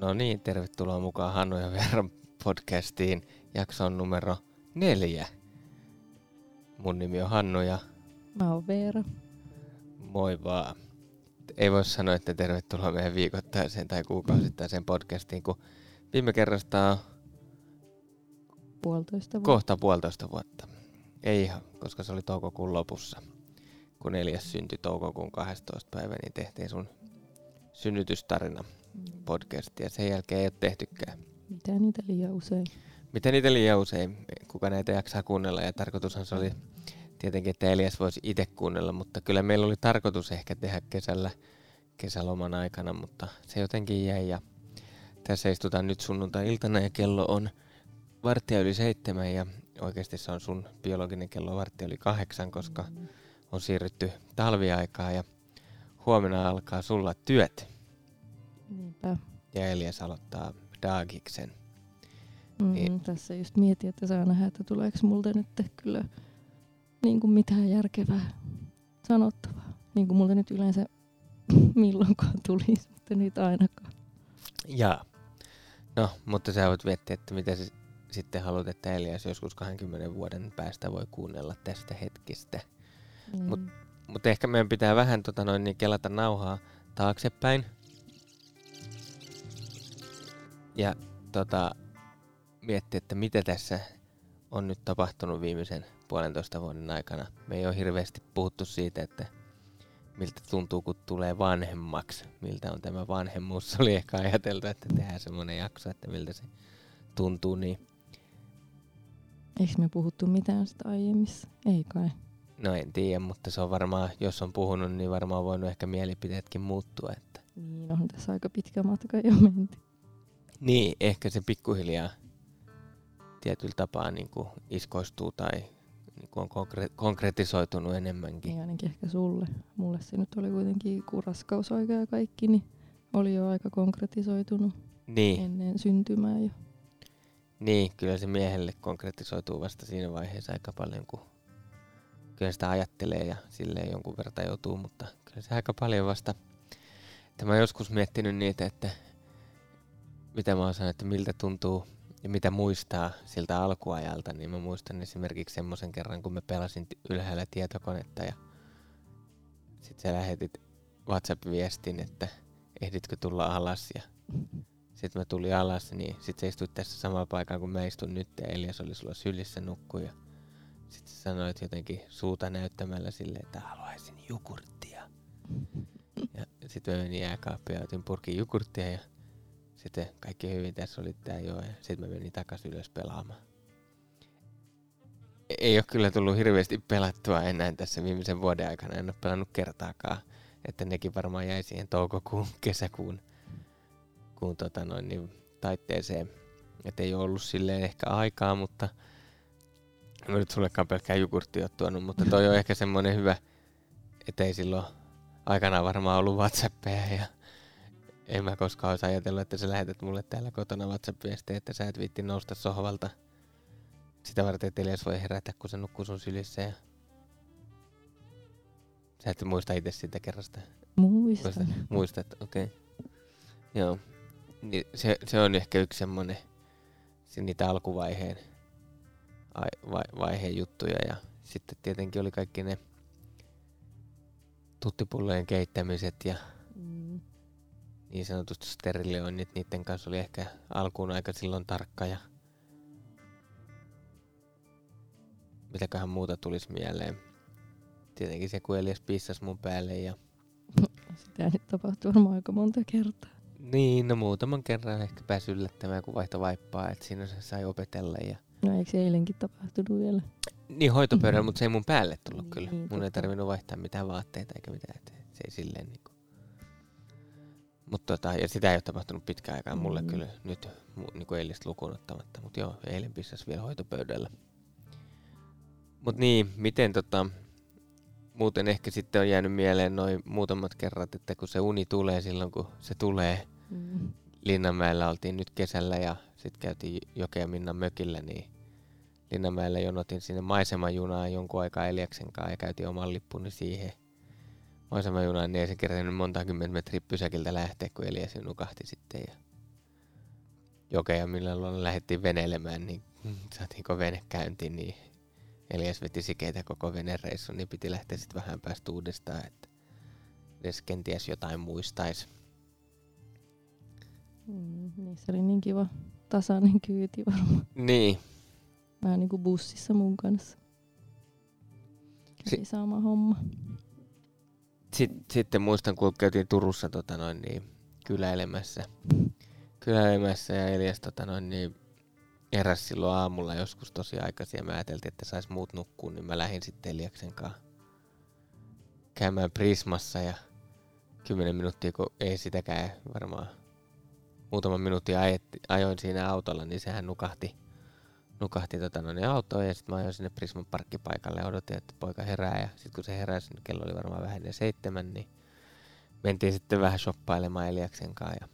No niin, tervetuloa mukaan Hannu ja Veeran podcastiin. Jakson numero neljä. Mun nimi on Hannu ja Mä oon Veera. moi vaan. Ei voi sanoa, että tervetuloa meidän viikoittaiseen tai kuukausittaiseen podcastiin, kun viime kerrasta on Puolitoista vuotta. kohta puolitoista vuotta. Ei ihan, koska se oli toukokuun lopussa. Kun neljäs syntyi toukokuun 12. päivä, niin tehtiin sun synnytystarina. Podcastia. Sen jälkeen ei ole tehtykään. Mitä niitä liian usein? Miten niitä liian usein, kuka näitä jaksaa kuunnella, ja tarkoitushan se oli tietenkin, että Elias voisi itse kuunnella, mutta kyllä meillä oli tarkoitus ehkä tehdä kesällä, kesäloman aikana, mutta se jotenkin jäi, ja tässä istutaan nyt sunnuntai-iltana, ja kello on varttia yli seitsemän, ja oikeasti se on sun biologinen kello varttia yli kahdeksan, koska on siirrytty talviaikaa, ja huomenna alkaa sulla työt, Niinpä. ja Elias aloittaa Daagiksen. Mm, Niin. Tässä just mietin, että saa nähdä, että tuleeko multa nyt kyllä niin kuin mitään järkevää sanottavaa. Niin kuin multa nyt yleensä milloinkaan tulisi, mutta nyt ainakaan. Jaa. No, mutta sä voit miettiä, että mitä sä sitten haluat, että Elias joskus 20 vuoden päästä voi kuunnella tästä hetkestä. Niin. Mut- Mutta ehkä meidän pitää vähän tota noin, niin kelata nauhaa taaksepäin. Ja tota, miettiä, että mitä tässä on nyt tapahtunut viimeisen puolentoista vuoden aikana. Me ei ole hirveästi puhuttu siitä, että miltä tuntuu, kun tulee vanhemmaksi. Miltä on tämä vanhemmuus. Se oli ehkä ajateltu, että tehdään semmoinen jakso, että miltä se tuntuu. Niin Eikö me puhuttu mitään sitä aiemmissa? Ei kai. No en tiedä, mutta se on varmaan, jos on puhunut, niin varmaan voinut ehkä mielipiteetkin muuttua. Että. Niin, on tässä aika pitkä matka jo menty. Niin, ehkä se pikkuhiljaa tietyllä tapaa niin kuin iskoistuu tai niin kuin on konkre- konkretisoitunut enemmänkin. Niin ainakin ehkä sulle. Mulle se nyt oli kuitenkin kun raskausaika ja kaikki, niin oli jo aika konkretisoitunut Niin, ennen syntymää jo. niin, kyllä se miehelle konkretisoituu vasta siinä vaiheessa aika paljon, kun kyllä sitä ajattelee ja silleen jonkun verran joutuu, mutta kyllä se aika paljon vasta. Että mä oon joskus miettinyt niitä, että mitä mä oon sanonut, että miltä tuntuu ja mitä muistaa siltä alkuajalta, niin mä muistan esimerkiksi semmoisen kerran, kun mä pelasin ylhäällä tietokonetta ja sit sä lähetit WhatsApp-viestin, että ehditkö tulla alas ja sitten mä tulin alas, niin sit sä istuit tässä samalla paikalla kuin mä istun nyt ja Elias oli sulla sylissä nukkuu ja sit sä sanoit jotenkin suuta näyttämällä silleen, että haluaisin jogurttia. Ja sitten mä menin jääkaappiin ja otin purkin jogurttia ja sitten kaikki hyvin tässä oli tää jo ja sitten mä menin takaisin ylös pelaamaan. E- Ei ole kyllä tullut hirveästi pelattua enää tässä viimeisen vuoden aikana, en ole pelannut kertaakaan. Että nekin varmaan jäi siihen toukokuun, kesäkuun kuun tota noin, niin taitteeseen. Että ei ole ollut silleen ehkä aikaa, mutta en nyt sullekaan pelkkää jogurttia ole tuonut, mutta toi on ehkä semmoinen hyvä, että ei silloin aikanaan varmaan ollut Whatsappia ja en mä koskaan olisi ajatellut, että sä lähetät mulle täällä kotona WhatsApp-viestejä, että sä et viitti nousta sohvalta. Sitä varten, että Elias voi herätä, kun se nukkuu sun sylissä ja Sä et muista itse sitä kerrasta. Muistan. Muistat, muistat okei. Okay. Joo. Niin se, se on ehkä yksi semmonen, se niitä alkuvaiheen ai, vai, vaiheen juttuja ja sitten tietenkin oli kaikki ne tuttipullojen keittämiset ja. Niin sanotusti sterilioinnit, niiden kanssa oli ehkä alkuun aika silloin tarkka ja mitäköhän muuta tulisi mieleen. Tietenkin se, kun Elias pissasi mun päälle ja Sitä nyt tapahtuu varmaan aika monta kertaa. niin, no muutaman kerran ehkä pääsi yllättämään, kun vaihto vaippaa, että siinä se sai opetella ja No eikö se eilenkin tapahtunut vielä? niin hoitopöydällä, mutta se ei mun päälle tullut Niin, kyllä. niin, Mun ei totta. tarvinnut vaihtaa mitään vaatteita eikä mitään, että se ei silleen niinku. Mutta tota, ja sitä ei ole tapahtunut pitkään aikaa mulle Mm. kyllä nyt mu- niinku eilistä lukuun ottamatta. Mutta joo, eilen pissasi vielä hoitopöydällä. Mut niin, miten tota, muuten ehkä sitten on jäänyt mieleen noin muutamat kerrat, että kun se uni tulee silloin kun se tulee. Mm. Linnanmäellä oltiin nyt kesällä ja sitten käytiin Jokea Minnan mökillä, niin Linnanmäellä jonotin sinne maisemajunaan jonkun aikaa Eliaksen kanssa ja käytiin oman lippuni siihen maisemajunaan, niin ei se kerännyt monta kymmentä metriä pysäkiltä lähteä, kun Elias nukahti sitten. Ja jokea, millä luona lähdettiin veneilemään, niin saatiinko vene käyntiin, niin Elias veti sikeitä koko venereissun, niin piti lähteä sitten vähän päästä uudestaan, että edes kenties jotain muistaisi. Mm, niin se oli niin kiva tasainen kyyti varmaan. Niin, Vähän niin kuin bussissa mun kanssa. Kävi Si- sama homma. Sitten, sitten muistan, kun käytiin Turussa tota noin, niin, kyläilemässä, kyläilemässä ja Elias tota noin, niin, eräs silloin aamulla joskus tosi aikaisin ja mä ajateltiin, että sais muut nukkua, niin mä lähdin sitten Eliaksen kanssa käymään Prismassa ja kymmenen minuuttia, kun ei sitäkään varmaan muutaman minuutin ajetti, ajoin siinä autolla, niin sehän nukahti, nukahti tota noin, autoon ja sitten mä ajoin sinne Prisman parkkipaikalle ja odotin, että poika herää ja sitten kun se heräsi, niin kello oli varmaan vähän ennen seitsemän, niin mentiin sitten vähän shoppailemaan Eliaksen kanssa ja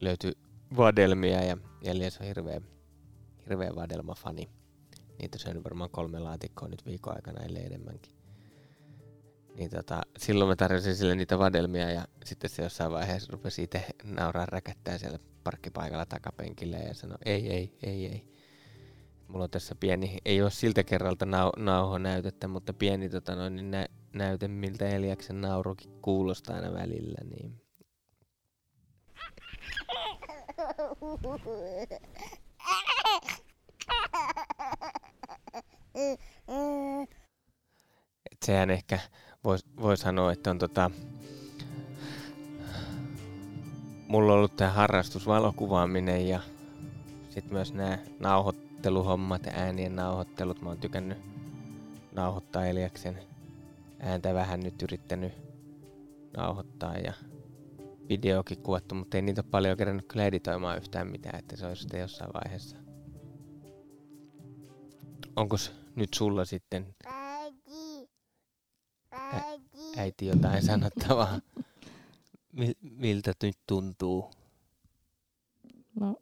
löytyi vadelmia ja Elias on hirveä, hirveä vadelmafani. Niitä syönyt varmaan kolme laatikkoa nyt viikon aikana, ellei enemmänkin. Niin tota, silloin mä tarjosin sille niitä vadelmia ja sitten se jossain vaiheessa rupesi itse nauraa räkättää siellä parkkipaikalla takapenkillä ja sanoi ei, ei, ei, ei. Mulla on tässä pieni, ei ole siltä kerralta nau- nauhonäytettä, mutta pieni tota noin, niin nä- näyte, miltä Eliaksen naurukin kuulostaa aina välillä. Niin Et sehän ehkä voi, voi sanoa, että on tota... Mulla on ollut tämä harrastus valokuvaaminen ja sitten myös nämä nauhoitteluhommat äänien nauhoittelut. Mä oon tykännyt nauhoittaa Eliaksen ääntä vähän nyt yrittänyt nauhoittaa ja videokin kuvattu, mutta ei niitä ole paljon kerännyt kyllä editoimaan yhtään mitään, että se olisi sitten jossain vaiheessa. Onko nyt sulla sitten Äiti. Äiti. äiti jotain sanottavaa? Mil- miltä nyt tuntuu? No,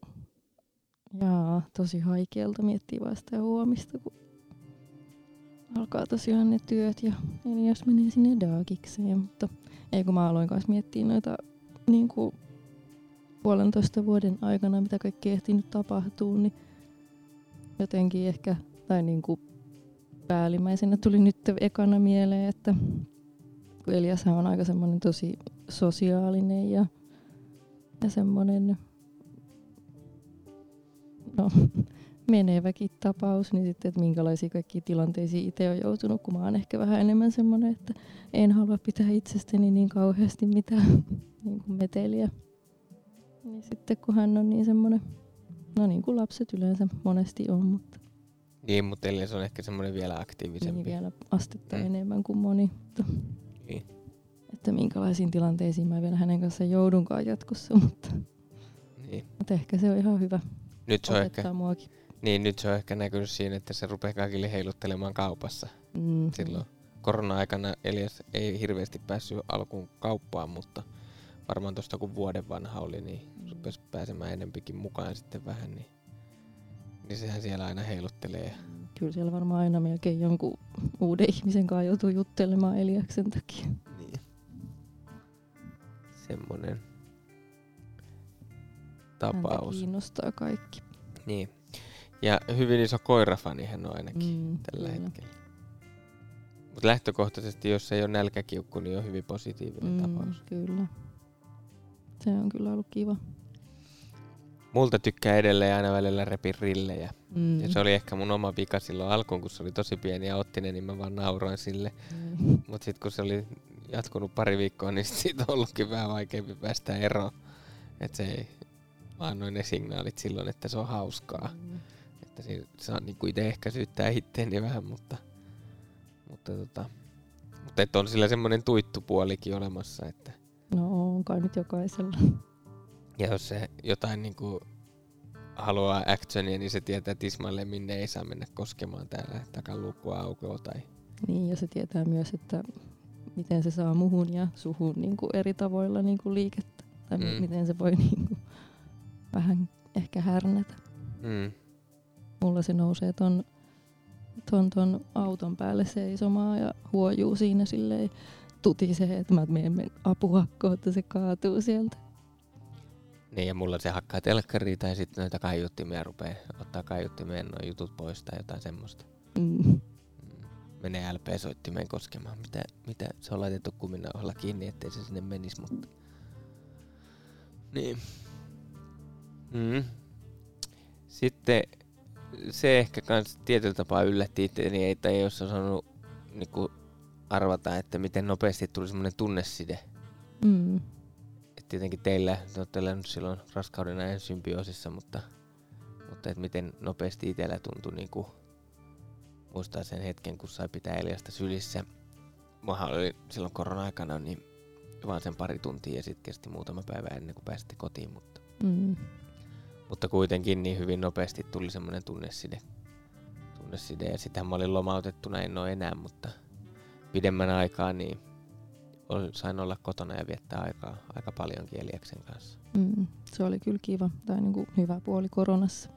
jaa, tosi haikealta miettii vaan sitä huomista, kun alkaa tosiaan ne työt ja Elias menee sinne daagikseen, mutta ei kun mä aloin kanssa miettiä noita niin kuin puolentoista vuoden aikana, mitä kaikki ehtinyt tapahtuu, niin jotenkin ehkä, tai niin kuin päällimmäisenä tuli nyt ekana mieleen, että kun Eliashan on aika semmoinen tosi sosiaalinen ja, ja semmoinen no, meneväkin tapaus, niin sitten, että minkälaisia kaikkia tilanteisiin itse on joutunut, kun mä oon ehkä vähän enemmän semmoinen, että en halua pitää itsestäni niin kauheasti mitään niin kuin meteliä. Niin sitten kun hän on niin semmoinen, no niin kuin lapset yleensä monesti on, mutta Niin, mutta Elias on ehkä semmoinen vielä niin aktiivisempi. vielä astetta Mm. mm. enemmän kuin moni. Niin. että minkälaisiin tilanteisiin mä vielä hänen kanssaan joudunkaan jatkossa, mutta, Niin. mutta ehkä se on ihan hyvä Nyt, se on ehkä, muakin. niin, nyt se on ehkä näkynyt siinä, että se rupeaa kaikille heiluttelemaan kaupassa. Mm. Silloin korona-aikana Elias ei hirveästi päässyt alkuun kauppaan, mutta varmaan tuosta kun vuoden vanha oli, niin rupesi pääsemään enempikin mukaan sitten vähän, niin, niin sehän siellä aina heiluttelee. Kyllä siellä varmaan aina melkein jonkun uuden ihmisen kanssa joutuu juttelemaan Eliaksen takia. Niin. Semmonen Häntä tapaus. kiinnostaa kaikki. Niin. Ja hyvin iso koirafani hän on ainakin Mm, tällä kyllä. hetkellä. Mutta lähtökohtaisesti, jos ei ole nälkäkiukku, niin on hyvin positiivinen Mm, tapaus. Kyllä. Se on kyllä ollut kiva. Multa tykkää edelleen aina välillä repi rillejä. Mm. Ja se oli ehkä mun oma vika silloin alkuun, kun se oli tosi pieni ja ottinen, niin mä vaan nauroin sille. Mm. Mutta sitten kun se oli jatkunut pari viikkoa, niin siitä on ollutkin vähän vaikeampi päästä eroon. Että se ei, annoin ne signaalit silloin, että se on hauskaa. Mm. Että siinä saa niinku itse ehkä syyttää itteeni vähän, mutta, mutta, tota, mutta että on sillä semmoinen tuittupuolikin olemassa. Että, No on kai nyt jokaisella. ja jos se jotain niinku haluaa actionia, niin se tietää tismalleen, minne ei saa mennä koskemaan täällä takaluukkua aukoa tai Niin, ja se tietää myös, että miten se saa muhun ja suhun niin kuin eri tavoilla niin kuin liikettä. Tai Mm. mm. miten se voi niin kuin vähän ehkä härnätä. mm, Mulla se nousee ton, ton, ton auton päälle seisomaan ja huojuu siinä silleen tutisee, että mä menen men- apua kohta se kaatuu sieltä. Niin, ja mulla se hakkaa telkkari tai sitten noita kaiuttimia rupeaa ottaa kaiuttimeen noin jutut pois tai jotain semmoista. Mm. Mm. Menee LP-soittimeen koskemaan. Mitä, mitä se on laitettu kuminauhalla kiinni, ettei se sinne menisi, mutta... Niin. Mm. Sitten se ehkä kans tietyllä tapaa yllätti itseäni, että ei olisi osannut niinku arvata, että miten nopeasti tuli semmoinen tunneside. Mm. Et tietenkin teillä, te olette elänyt silloin raskauden ajan symbioosissa, mutta, mutta et miten nopeasti itsellä tuntui niinku, muistaa sen hetken, kun sai pitää Eliasta sylissä. Muahan oli silloin korona-aikana niin vaan sen pari tuntia ja sitten kesti muutama päivä ennen kuin pääsitte kotiin, mutta, Mm. Mutta kuitenkin niin hyvin nopeasti tuli semmoinen tunneside. tunneside ja sitähän mä olin lomautettuna, en ole enää, mutta pidemmän aikaa niin ol- sain olla kotona ja viettää aikaa aika paljonkin Eliaksen kanssa. Mm. Se oli kyllä kiva, tai niinku hyvä puoli koronassa.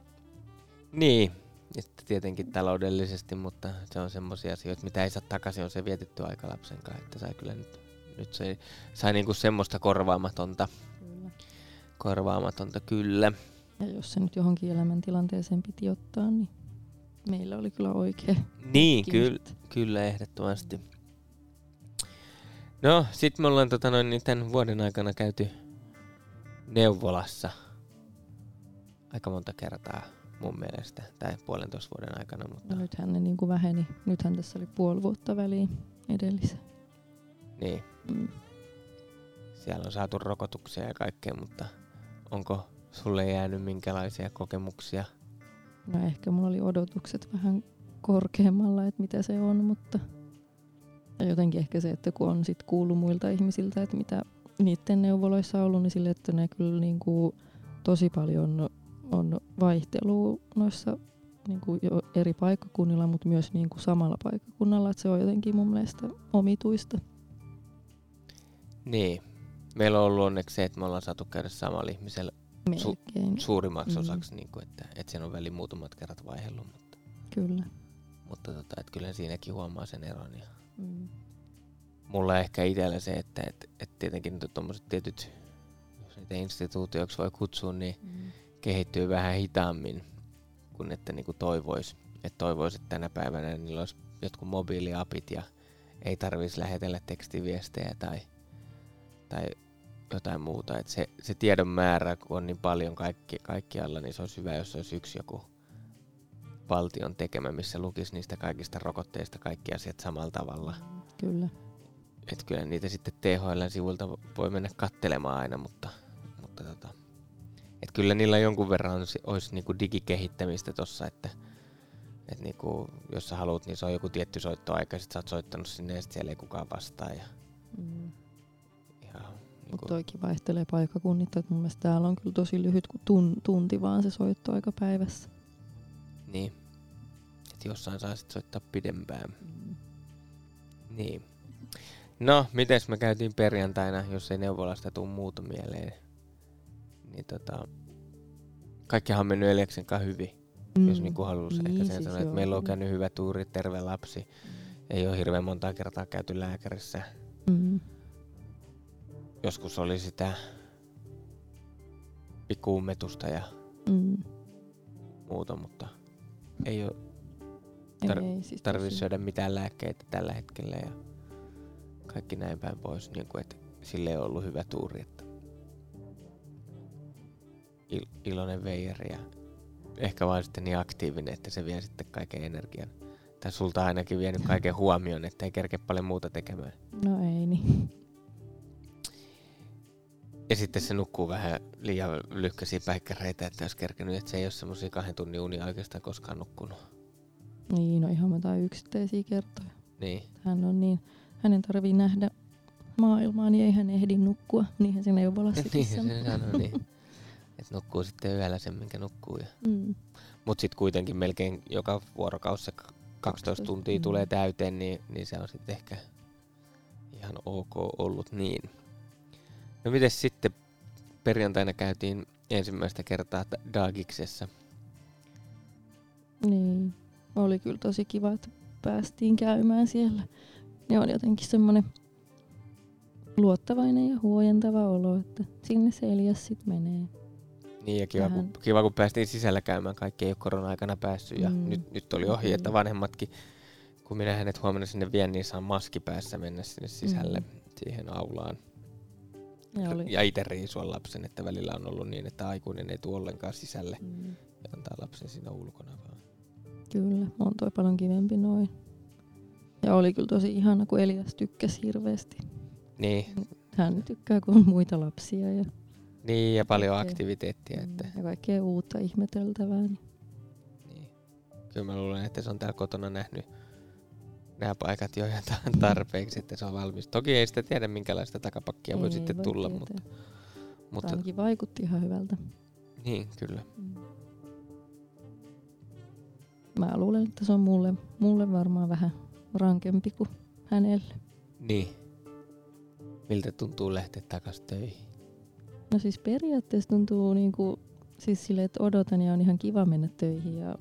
Niin, ja sitten tietenkin taloudellisesti, mutta se on semmoisia asioita, mitä ei saa takaisin, on se vietetty aika lapsen kanssa, että sai kyllä nyt, nyt se sai niinku semmoista korvaamatonta, Kyllä. korvaamatonta kyllä. Ja jos se nyt johonkin elämäntilanteeseen piti ottaa, niin meillä oli kyllä oikea. Niin, kyllä, kyllä ehdottomasti. No, sit me ollaan tota noin, niin tämän vuoden aikana käyty neuvolassa aika monta kertaa mun mielestä, tai puolentoista vuoden aikana, mutta No nythän ne niinku väheni. Nythän tässä oli puoli vuotta väliin edellisen. niin, Mm. siellä on saatu rokotuksia ja kaikkea, mutta onko sulle jäänyt minkälaisia kokemuksia? No ehkä mulla oli odotukset vähän korkeammalla, että mitä se on, mutta jotenkin ehkä se, että kun on sit kuullut muilta ihmisiltä, että mitä niiden neuvoloissa on ollut, niin sille, että ne kyllä niinku tosi paljon on vaihtelua noissa niinku jo eri paikkakunnilla, mutta myös niinku samalla paikkakunnalla, että se on jotenkin mun mielestä omituista. Niin, meillä on ollut onneksi se, että me ollaan saatu käydä samalla ihmisellä Melkein, suurimmaksi Mm. osaksi, niin kuin, että, että sen on väliin muutamat kerrat vaihellut, mutta, kyllä. mutta tota, että kyllä siinäkin huomaa sen eron. Ja Mm. mulla ehkä itsellä se, että et, et tietenkin tuommoiset tietyt, jos niitä instituutioiksi voi kutsua, niin Mm. kehittyy vähän hitaammin kuin että niinku toivois. Että toivois, että tänä päivänä niillä olisi jotkut mobiiliapit ja ei tarvitsisi lähetellä tekstiviestejä tai, tai jotain muuta. Et se, se tiedon määrä, kun on niin paljon kaikki, kaikkialla, niin se olisi hyvä, jos olisi yksi joku valtion tekemä, missä lukisi niistä kaikista rokotteista kaikki asiat samalla tavalla. Kyllä. Et kyllä niitä sitten THL-sivulta voi mennä kattelemaan aina, mutta, mutta tota, et kyllä niillä jonkun verran olisi, niinku digikehittämistä tossa, että et niinku, jos sä haluat, niin se on joku tietty soittoaika, sit sä oot soittanut sinne ja sit siellä ei kukaan vastaa. Ja Mutta niinku, toikin vaihtelee paikkakunnittain. että Mun mielestä täällä on kyllä tosi lyhyt, kuin tun, tunti vaan se soittoaika päivässä. niin. Et jossain saa sit soittaa pidempään. Niin. No, mites me käytiin perjantaina, jos ei neuvolasta tuu muuta mieleen? Niin tota, kaikkihan on mennyt Eliaksen kanssa hyvin. Mm. Jos niinku haluaisi Niin, ehkä sen siis sanoa, että meillä on käynyt hyvä tuuri, terve lapsi. Ei ole hirveän monta kertaa käyty lääkärissä. Mm. Joskus oli sitä pikkuummetusta ja Mm. muuta, mutta ei ole Ei, Tar- ei, siis tarvitse syödä mitään lääkkeitä tällä hetkellä ja kaikki näin päin pois, niin kuin, että sille on ollut hyvä tuuri, että il- iloinen veijari ja ehkä vaan sitten niin aktiivinen, että se vie sitten kaiken energian. Tai sulta ainakin vienyt kaiken huomion, että ei kerke paljon muuta tekemään. No ei niin. Ja sitten se nukkuu vähän liian lyhkäisiä päikkäreitä, että jos kerkenyt, että se ei ole semmoisia kahden tunnin unia oikeastaan koskaan nukkunut. Niin, no ihan jotain yksittäisiä kertoja. Niin, Hän on niin, hänen tarvii nähdä maailmaa, niin ei hän ehdi nukkua. Niinhän se neuvolassakin niin sanoo. se sanoi niin. Että nukkuu sitten yöllä sen, minkä nukkuu. Ja Mm. Mutta sitten kuitenkin melkein joka vuorokausi se k- 12 12, tuntia mm. tulee täyteen, niin, niin se on sitten ehkä ihan ok ollut niin. No miten sitten perjantaina käytiin ensimmäistä kertaa Da- Dagiksessa. Niin, oli kyllä tosi kiva, että päästiin käymään siellä. Ne on jotenkin semmoinen luottavainen ja huojentava olo, että sinne se Elias sit menee. Niin ja kiva, kun, kiva, kun päästiin sisällä käymään. Kaikki ei ole korona-aikana päässyt ja mm. nyt, nyt oli ohi, että vanhemmatkin, kun minä hänet huomenna sinne vien, niin saa maski päässä mennä sinne sisälle mm. siihen aulaan. Ja, oli. ja itse riisua lapsen, että välillä on ollut niin, että aikuinen ei tule ollenkaan sisälle mm. ja antaa lapsen siinä ulkona vaan. Kyllä, on toi paljon kivempi noin. Ja oli kyllä tosi ihana, kun Elias tykkäsi hirveästi. Niin. Hän tykkää, kun on muita lapsia. Ja niin, ja paljon kaikkea, aktiviteettia. Että. Ja kaikkea uutta ihmeteltävää. Niin. niin. Kyllä mä luulen, että se on täällä kotona nähnyt nämä paikat jo ihan tarpeeksi, että se on valmis. Toki ei sitä tiedä, minkälaista takapakkia ei, voi sitten voi tulla, tietää. mutta... mutta ainakin vaikutti ihan hyvältä. Niin, kyllä. Mm. Mä luulen, että se on mulle, mulle varmaan vähän rankempi kuin hänelle. Niin. Miltä tuntuu lähteä takaisin töihin? No siis periaatteessa tuntuu niinku, siis sille, että odotan ja on ihan kiva mennä töihin ja,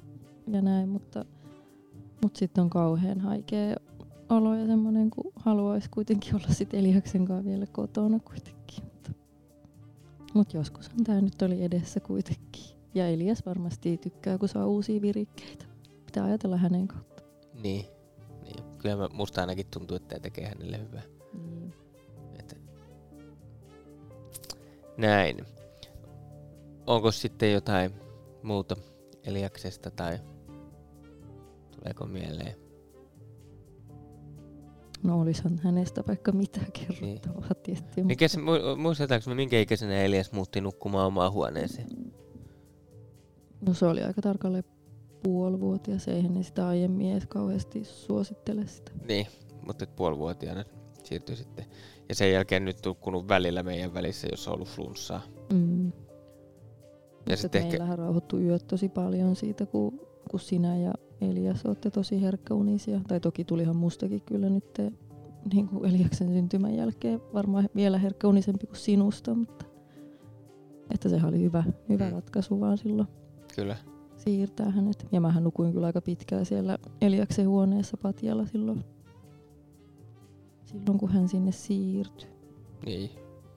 ja näin, mutta, mutta sitten on kauhean haikea olo ja semmoinen, kun haluaisi kuitenkin olla sitten Eliaksen kanssa vielä kotona kuitenkin. Mutta, mutta joskushan tämä nyt oli edessä kuitenkin. Ja Elias varmasti tykkää, kun saa uusia virikkeitä. Pitää ajatella hänen kautta. Niin. niin. Kyllä musta ainakin tuntuu, että tämä tekee hänelle hyvää. Niin. Näin. Onko sitten jotain muuta Eliaksesta tai tuleeko mieleen? No olisihan hänestä vaikka mitä kerrottavaa niin. tietysti. Mikä mutta... se, muistetaanko me minkä ikäisenä Elias muutti nukkumaan omaan huoneeseen? No se oli aika tarkalleen puolivuotias, eihän ne sitä aiemmin edes kauheasti suosittele sitä. Niin, mutta puolivuotiaana siirtyi sitten ja sen jälkeen nyt tukkunut välillä meidän välissä, jos on ollut flunssaa. Mm. Ja sitten ehkä... meillähän rauhoittu yöt tosi paljon siitä, kun, kun sinä ja Elias olette tosi herkkäunisia. Tai toki tulihan mustakin kyllä nyt te, niin kuin Eliaksen syntymän jälkeen varmaan vielä herkkäunisempi kuin sinusta, mutta että sehän oli hyvä, hyvä mm. ratkaisu vaan silloin. Kyllä. Siirtää hänet. Ja mähän nukuin kyllä aika pitkään siellä Eliaksen huoneessa patjalla silloin silloin, kun hän sinne siirtyi. Niin,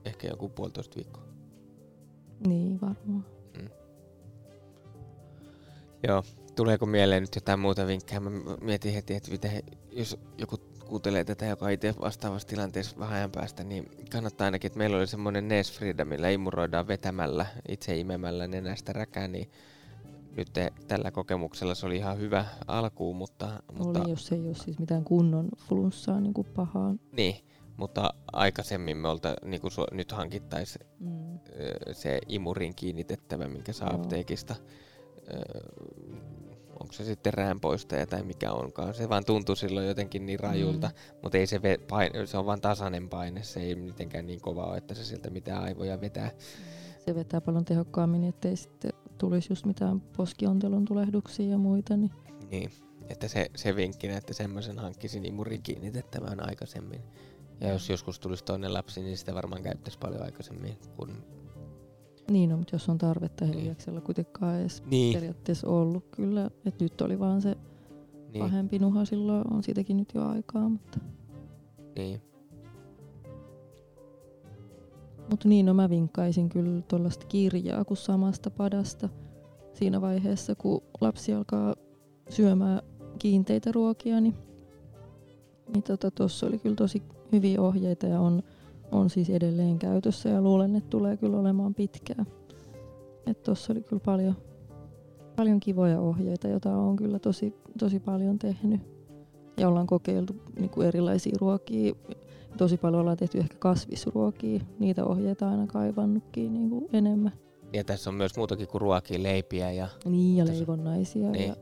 ehkä joku puolitoista viikkoa. Niin, varmaan. Mm. Joo, tuleeko mieleen nyt jotain muuta vinkkejä? Mä mietin heti, että miten, jos joku kuuntelee tätä, joka itse vastaavassa tilanteessa vähän ajan päästä, niin kannattaa ainakin, että meillä oli semmoinen Nesfrida, millä imuroidaan vetämällä, itse imemällä nenästä räkää, niin nyt te, tällä kokemuksella se oli ihan hyvä alkuun, mutta... mutta oli, jos ei ole siis mitään kunnon flunssaa niin kuin pahaa. Niin, mutta aikaisemmin me olta, niin kuin nyt hankittaisiin mm. se imurin kiinnitettävä, minkä saa Joo. apteekista. Onko se sitten räänpoistaja tai mikä onkaan. Se vaan tuntui silloin jotenkin niin rajulta, mm. mutta ei se, ve- paine, se on vaan tasainen paine. Se ei mitenkään niin kova ole, että se sieltä mitään aivoja vetää. Se vetää paljon tehokkaammin, ettei sitten tulisi just mitään poskiontelun tulehduksia ja muita. Niin, niin että se, se vinkkinä, että semmoisen hankkisin imurin kiinnitettävään aikaisemmin. Ja jos joskus tulisi toinen lapsi, niin sitä varmaan käyttäisi paljon aikaisemmin kuin niin, no, mutta jos on tarvetta Heliaksella niin. kuitenkaan edes niin. periaatteessa ollut kyllä. Et nyt oli vaan se niin. pahempi nuha silloin, on siitäkin nyt jo aikaa. Mutta. Niin. Mutta niin, no mä vinkkaisin kyllä tuollaista kirjaa kuin samasta padasta siinä vaiheessa, kun lapsi alkaa syömään kiinteitä ruokia, niin, niin tuossa tota, oli kyllä tosi hyviä ohjeita ja on, on siis edelleen käytössä ja luulen, että tulee kyllä olemaan pitkään. Että tuossa oli kyllä paljon, paljon kivoja ohjeita, joita on kyllä tosi, tosi paljon tehnyt. Ja ollaan kokeiltu niin kuin erilaisia ruokia tosi paljon ollaan tehty ehkä kasvisruokia. Niitä ohjeita aina kaivannutkin niin kuin enemmän. Ja tässä on myös muutakin kuin ruokia, leipiä ja... Niin, ja leivonnaisia. Niin. Ja...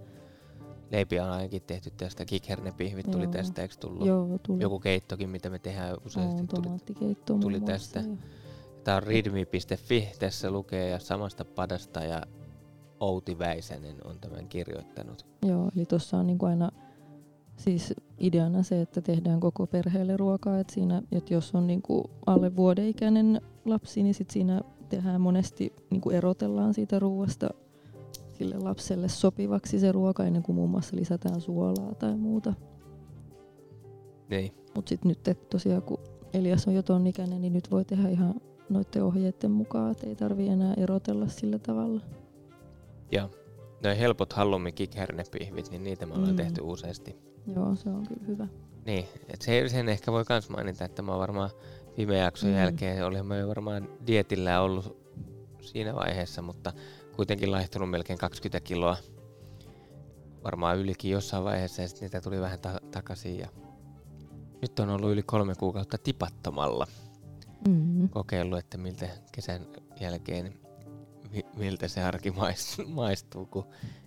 Leipiä on ainakin tehty tästä, kikhernepihvit tuli Joo. tästä, eikö tullut? Joo, tuli. Joku keittokin, mitä me tehdään useasti. On, tuli, tuli tästä. Ja... Tämä on ridmi.fi, tässä lukee ja samasta padasta ja Outi Väisänen on tämän kirjoittanut. Joo, eli tuossa on niin kuin aina Siis ideana se, että tehdään koko perheelle ruokaa, että siinä, että jos on niin kuin alle vuodeikäinen lapsi, niin sit siinä tehdään monesti, niin kuin erotellaan siitä ruoasta sille lapselle sopivaksi se ruoka ennen kuin muun muassa lisätään suolaa tai muuta. Niin. Mutta sitten nyt tosiaan kun Elias on jo ton ikäinen, niin nyt voi tehdä ihan noiden ohjeiden mukaan, että ei tarvi enää erotella sillä tavalla. Joo. Noin helpot hallumi kikhernepihvit, niin niitä me ollaan Mm. tehty useasti. Joo, se on kyllä hyvä. Niin, et se, sen ehkä voi kans mainita, että mä varmaan viime jakson Mm. jälkeen, olin mä varmaan dietillä ollut siinä vaiheessa, mutta kuitenkin laihtunut melkein 20 kiloa. Varmaan ylikin jossain vaiheessa ja sitten niitä tuli vähän ta- takaisin. Ja nyt on ollut yli kolme kuukautta tipattomalla. Mm. Kokeillut, että miltä kesän jälkeen, mi- miltä se arki mais- maistuu, kun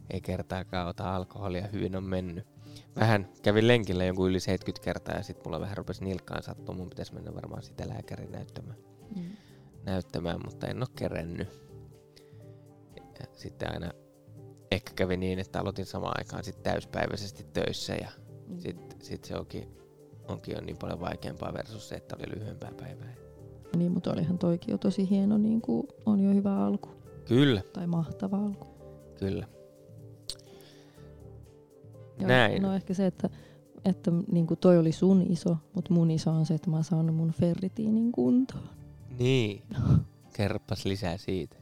ei kertaakaan ota alkoholia, hyvin on mennyt. Vähän kävin lenkillä jonkun yli 70 kertaa ja sitten mulla vähän rupesi nilkkaan sattua. Mun pitäisi mennä varmaan sitä lääkärin näyttämään, Mm. näyttämään mutta en ole kerennyt. Ja sitten aina ehkä kävi niin, että aloitin samaan aikaan sit täyspäiväisesti töissä ja Mm. sitten sit se onkin, onkin jo niin paljon vaikeampaa versus se, että oli lyhyempää päivää. Niin, mutta olihan toikin jo tosi hieno, niin kuin on jo hyvä alku. Kyllä, Tai mahtava alku. kyllä. Joo, Näin. No ehkä se, että, että niin kuin toi oli sun iso, mutta mun iso on se, että mä oon saanut mun ferritiinin kuntoon. Niin. Kerropas lisää siitä.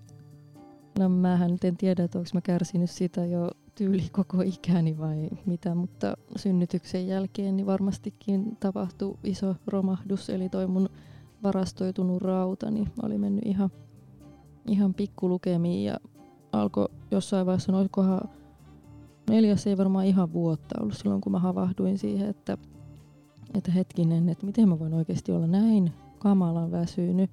No mähän nyt en tiedä, että onko mä kärsinyt sitä jo tyyli koko ikäni vai mitä, mutta synnytyksen jälkeen niin varmastikin tapahtui iso romahdus, eli toi mun varastoitunut rauta, niin oli mennyt ihan, ihan pikkulukemiin ja alkoi jossain vaiheessa, no olisikohan neljäs ei varmaan ihan vuotta ollut silloin, kun mä havahduin siihen, että, että hetkinen, että miten mä voin oikeasti olla näin kamalan väsynyt,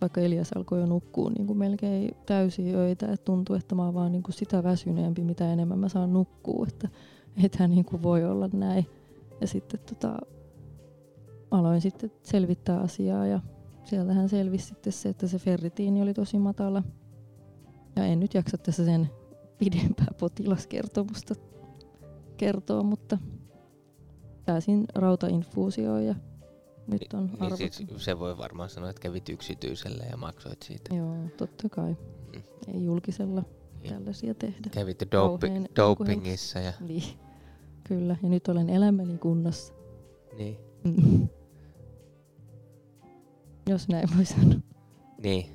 vaikka Elias alkoi jo nukkua niin kuin melkein täysiä öitä, että tuntuu, että mä oon vaan niin kuin sitä väsyneempi, mitä enemmän mä saan nukkua, että ethän niin kuin voi olla näin. Ja sitten tota, aloin sitten selvittää asiaa ja sieltähän selvisi sitten se, että se ferritiini oli tosi matala. Ja en nyt jaksa tässä sen pidempää potilaskertomusta kertoa, mutta pääsin rautainfuusioon ja nyt on Niin siis se voi varmaan sanoa, että kävit yksityisellä ja maksoit siitä. Joo, totta kai. Mm. Ei julkisella Joo. tällaisia tehdä. Kävit Kauhean dopi- dopingissa ja Niin. Kyllä, ja nyt olen elämäni kunnossa. niin. Mm. Jos näin voi sanoa. Niin.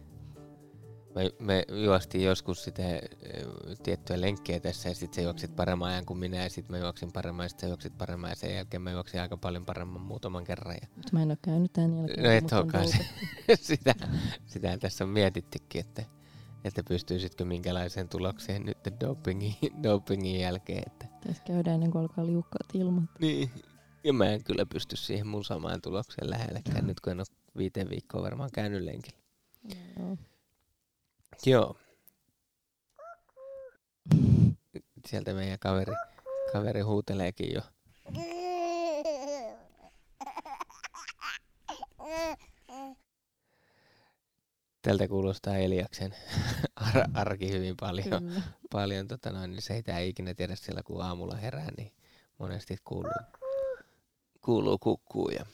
Me, me juostiin joskus sitä ö, tiettyä lenkkiä tässä ja sitten sä juoksit paremman ajan kuin minä ja sitten mä juoksin paremman ja sitten sä juoksit paremman ja sen jälkeen mä juoksin aika paljon paremman muutaman kerran. Ja Mutta mä en ole käynyt tämän jälkeen. No et olekaan se. sitä, sitähän tässä on mietittykin, että, että pystyisitkö minkälaiseen tulokseen nyt dopingin, dopingin jälkeen. Että. Tässä käydään ennen kuin alkaa liukkaat ilmat. Niin. Ja mä en kyllä pysty siihen mun samaan tulokseen lähellekään, nyt kun en ole viiteen viikkoa varmaan käynyt lenkillä. Joo. Sieltä meidän kaveri, kaveri huuteleekin jo. Tältä kuulostaa Eliaksen ar- arki hyvin paljon. Kyllä. paljon tota noin, niin se ei ikinä tiedä siellä, kun aamulla herää, niin monesti kuuluu, kuuluu kukkuu ja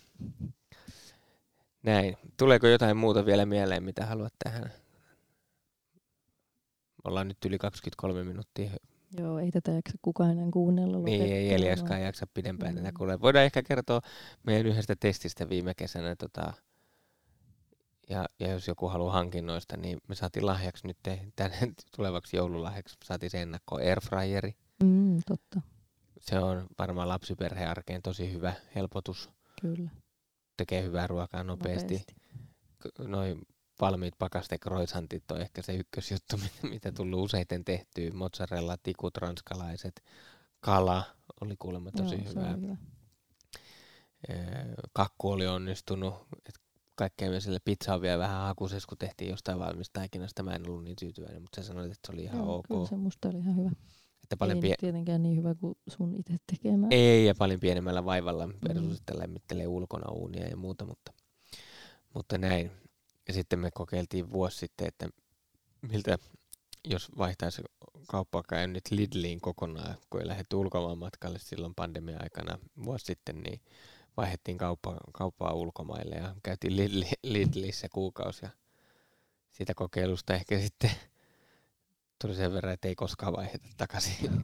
näin. Tuleeko jotain muuta vielä mieleen, mitä haluat tähän? Ollaan nyt yli 23 minuuttia. Joo, ei tätä jaksa kukaan enää kuunnella. Niin, ei Eliaskaan jaksa pidempään tätä Mm. kuulla. Voidaan ehkä kertoa meidän yhdestä testistä viime kesänä. Tota, ja, ja jos joku haluaa hankinnoista, niin me saatiin lahjaksi nyt tänne tulevaksi joululahjaksi. Saatiin se ennakkoon airfryeri. Mm, totta, Se on varmaan lapsiperhearkeen tosi hyvä helpotus. kyllä. Tekee hyvää ruokaa nopeasti. K- Noin valmiit pakastekroisantit on ehkä se ykkösjuttu, mit- mitä tullut useiten tehtyä. Mozzarella, tikut, ranskalaiset, kala oli kuulemma tosi se hyvää. hyvä. Kakku oli onnistunut. Et kaikkea myös sille pizza on vielä vähän hakuisessa, kun tehtiin jostain valmista taikinasta. Mä en ollut niin tyytyväinen, mutta sä sanoit, että se oli ihan Joo, ok. Kyllä se musta oli ihan hyvä. Että paljon ei pie- tietenkään niin hyvä kuin sun itse tekemä. Ei, ja paljon pienemmällä vaivalla versus, Mm. että lämmittelee ulkona uunia ja muuta, mutta, mutta näin. Ja sitten me kokeiltiin vuosi sitten, että miltä, jos vaihtaisi kauppakäynnit Lidliin kokonaan, kun ei lähdetty ulkomaan matkalle silloin pandemia-aikana vuosi sitten, niin vaihdettiin kauppa, kauppaa ulkomaille ja käytiin Lidli, Lidlissä kuukausi ja siitä kokeilusta ehkä sitten tuli sen verran, että ei koskaan vaihdeta takaisin.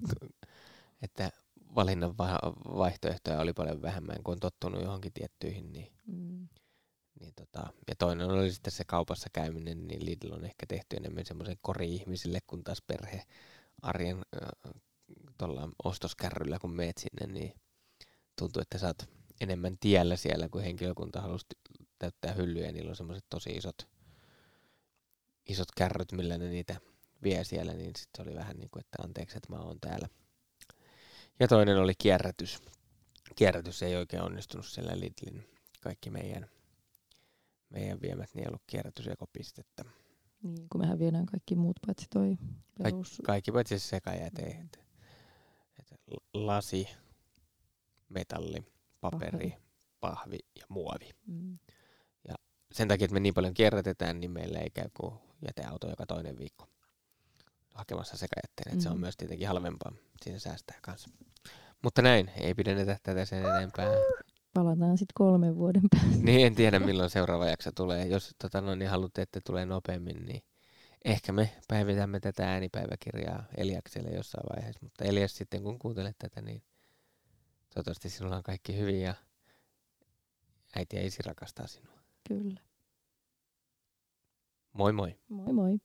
että valinnan va- vaihtoehtoja oli paljon vähemmän, kun on tottunut johonkin tiettyihin, niin, Mm. Niin tota, ja toinen oli sitten se kaupassa käyminen, niin Lidl on ehkä tehty enemmän semmoisen kori-ihmisille, kun taas perhe arjen tuolla ostoskärryllä, kun meet sinne, niin tuntuu, että sä oot enemmän tiellä siellä, kun henkilökunta halusi täyttää hyllyjä. Niillä on semmoiset tosi isot, isot kärryt, millä ne niitä vie siellä, niin sitten oli vähän niin kuin, että anteeksi, että mä oon täällä. Ja toinen oli kierrätys. Kierrätys ei oikein onnistunut siellä Lidlin. Kaikki meidän, meidän viemät niin ei ollut kierrätysekopistettä. Niin, kun mehän viedään kaikki muut paitsi toi perus... Kaik, kaikki paitsi se sekajäte. Mm. Et, et lasi, metalli, paperi, pahvi, pahvi ja muovi. Mm. Ja sen takia, että me niin paljon kierrätetään, niin meillä ei käy kuin jäteauto joka toinen viikko hakemassa sekajätteen. Mm. se on mm. myös tietenkin halvempaa. Siinä säästää kanssa. Mutta näin, ei pidennetä tätä sen enempää. Palataan sitten kolmen vuoden päästä. niin, en tiedä milloin seuraava jakso tulee. Jos tota, no, niin haluatte, että tulee nopeammin, niin ehkä me päivitämme tätä äänipäiväkirjaa Eliakselle jossain vaiheessa. Mutta Elias sitten kun kuuntelet tätä, niin toivottavasti sinulla on kaikki hyvin ja äiti ja isi rakastaa sinua. Kyllä. Moi moi. Moi moi.